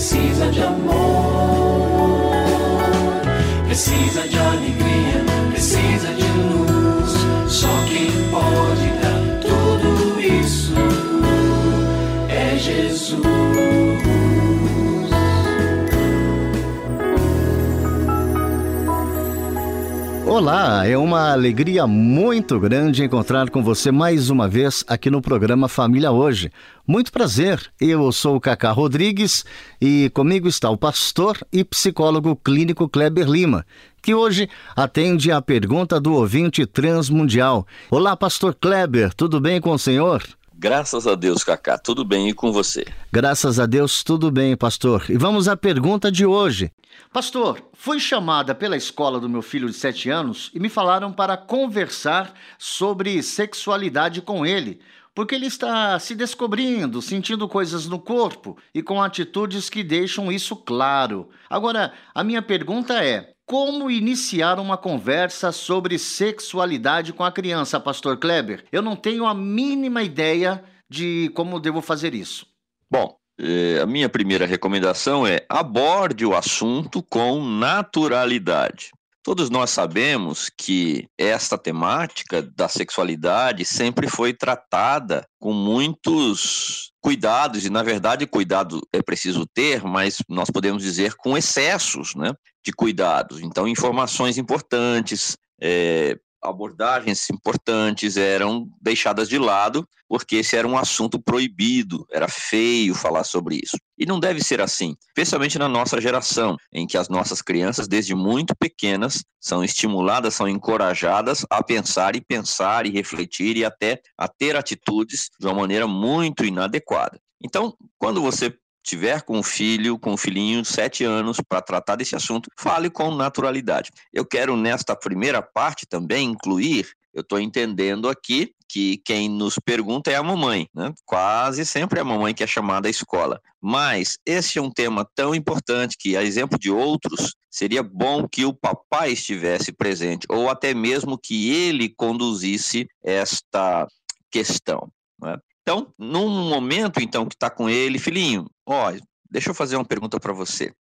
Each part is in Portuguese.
precisa de amor, precisa de alegria, precisa de luz. Só quem pode dar tudo isso é Jesus. Olá, é uma alegria muito grande encontrar com você mais uma vez aqui no programa Família Hoje. Muito prazer, eu sou o Cacá Rodrigues e comigo está o pastor e psicólogo clínico Kleber Lima, que hoje atende a pergunta do ouvinte transmundial. Olá, pastor Kleber, tudo bem com o senhor? Graças a Deus, Cacá, tudo bem e com você? Graças a Deus, tudo bem, pastor. E vamos à pergunta de hoje. Pastor, fui chamada pela escola do meu filho de 7 anos e me falaram para conversar sobre sexualidade com ele, porque ele está se descobrindo, sentindo coisas no corpo e com atitudes que deixam isso claro. Agora, a minha pergunta é: como iniciar uma conversa sobre sexualidade com a criança, Pastor Kleber? Eu não tenho a mínima ideia de como devo fazer isso. Bom, eh, a minha primeira recomendação é aborde o assunto com naturalidade. Todos nós sabemos que esta temática da sexualidade sempre foi tratada com muitos cuidados, e na verdade, cuidado é preciso ter, mas nós podemos dizer com excessos né, de cuidados. Então, informações importantes, é, abordagens importantes eram deixadas de lado, porque esse era um assunto proibido, era feio falar sobre isso. E não deve ser assim, especialmente na nossa geração, em que as nossas crianças, desde muito pequenas, são estimuladas, são encorajadas a pensar e pensar e refletir e até a ter atitudes de uma maneira muito inadequada. Então, quando você tiver com um filho, com um filhinho de sete anos para tratar desse assunto, fale com naturalidade. Eu quero nesta primeira parte também incluir, eu estou entendendo aqui que quem nos pergunta é a mamãe, né? Quase sempre é a mamãe que é chamada à escola. Mas esse é um tema tão importante que, a exemplo de outros, seria bom que o papai estivesse presente, ou até mesmo que ele conduzisse esta questão. Né? Então, num momento então que está com ele, filhinho, ó, deixa eu fazer uma pergunta para você.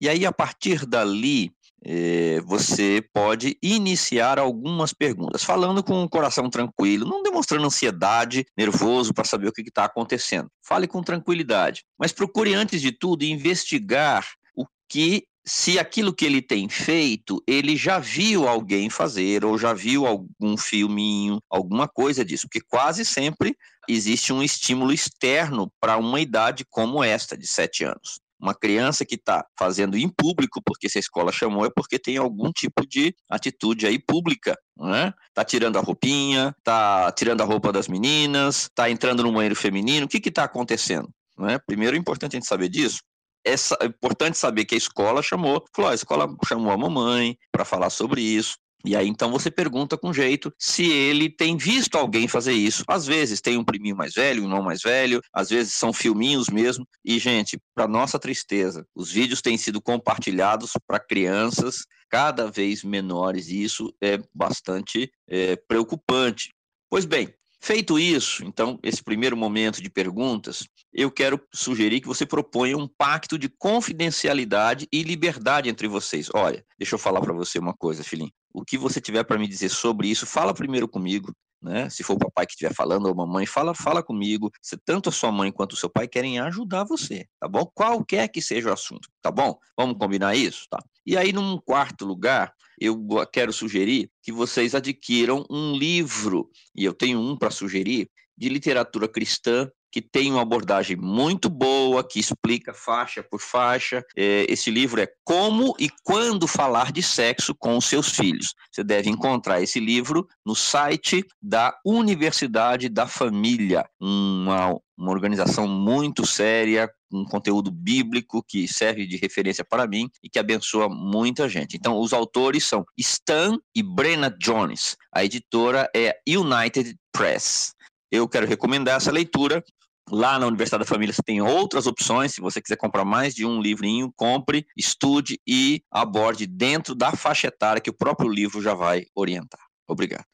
E aí, a partir dali, eh, você pode iniciar algumas perguntas, falando com o coração tranquilo, não demonstrando ansiedade, nervoso para saber o que está acontecendo. Fale com tranquilidade, mas procure, antes de tudo, investigar o que se aquilo que ele tem feito, ele já viu alguém fazer, ou já viu algum filminho, alguma coisa disso, porque quase sempre existe um estímulo externo para uma idade como esta, de sete anos. Uma criança que está fazendo em público, porque se a escola chamou, é porque tem algum tipo de atitude aí pública, né? Tá tirando a roupinha, tá tirando a roupa das meninas, tá entrando no banheiro feminino, o que que tá acontecendo? Né? Primeiro é importante a gente saber disso, é, é importante saber que a escola chamou, falou, a escola chamou a mamãe para falar sobre isso. E aí então você pergunta com jeito se ele tem visto alguém fazer isso. Às vezes tem um priminho mais velho, um irmão mais velho, às vezes são filminhos mesmo. E gente, para nossa tristeza, os vídeos têm sido compartilhados para crianças cada vez menores e isso é bastante é, preocupante. Pois bem, Feito isso, então, esse primeiro momento de perguntas, eu quero sugerir que você proponha um pacto de confidencialidade e liberdade entre vocês. Olha, deixa eu falar para você uma coisa, filhinho. O que você tiver para me dizer sobre isso, fala primeiro comigo. Né? Se for o papai que estiver falando ou a mamãe, fala, fala comigo. Se tanto a sua mãe quanto o seu pai querem ajudar você, tá bom? Qualquer que seja o assunto, tá bom? Vamos combinar isso, tá? E aí, num quarto lugar, eu quero sugerir que vocês adquiram um livro, e eu tenho um para sugerir, de literatura cristã que tem uma abordagem muito boa, que explica faixa por faixa. É, esse livro é Como e Quando Falar de Sexo com os Seus Filhos. Você deve encontrar esse livro no site da Universidade da Família, uma, uma organização muito séria, um conteúdo bíblico que serve de referência para mim e que abençoa muita gente. Então, os autores são Stan e Brenna Jones. A editora é United Press. Eu quero recomendar essa leitura. Lá na Universidade da Família você tem outras opções. Se você quiser comprar mais de um livrinho, compre, estude e aborde dentro da faixa etária que o próprio livro já vai orientar. Obrigado.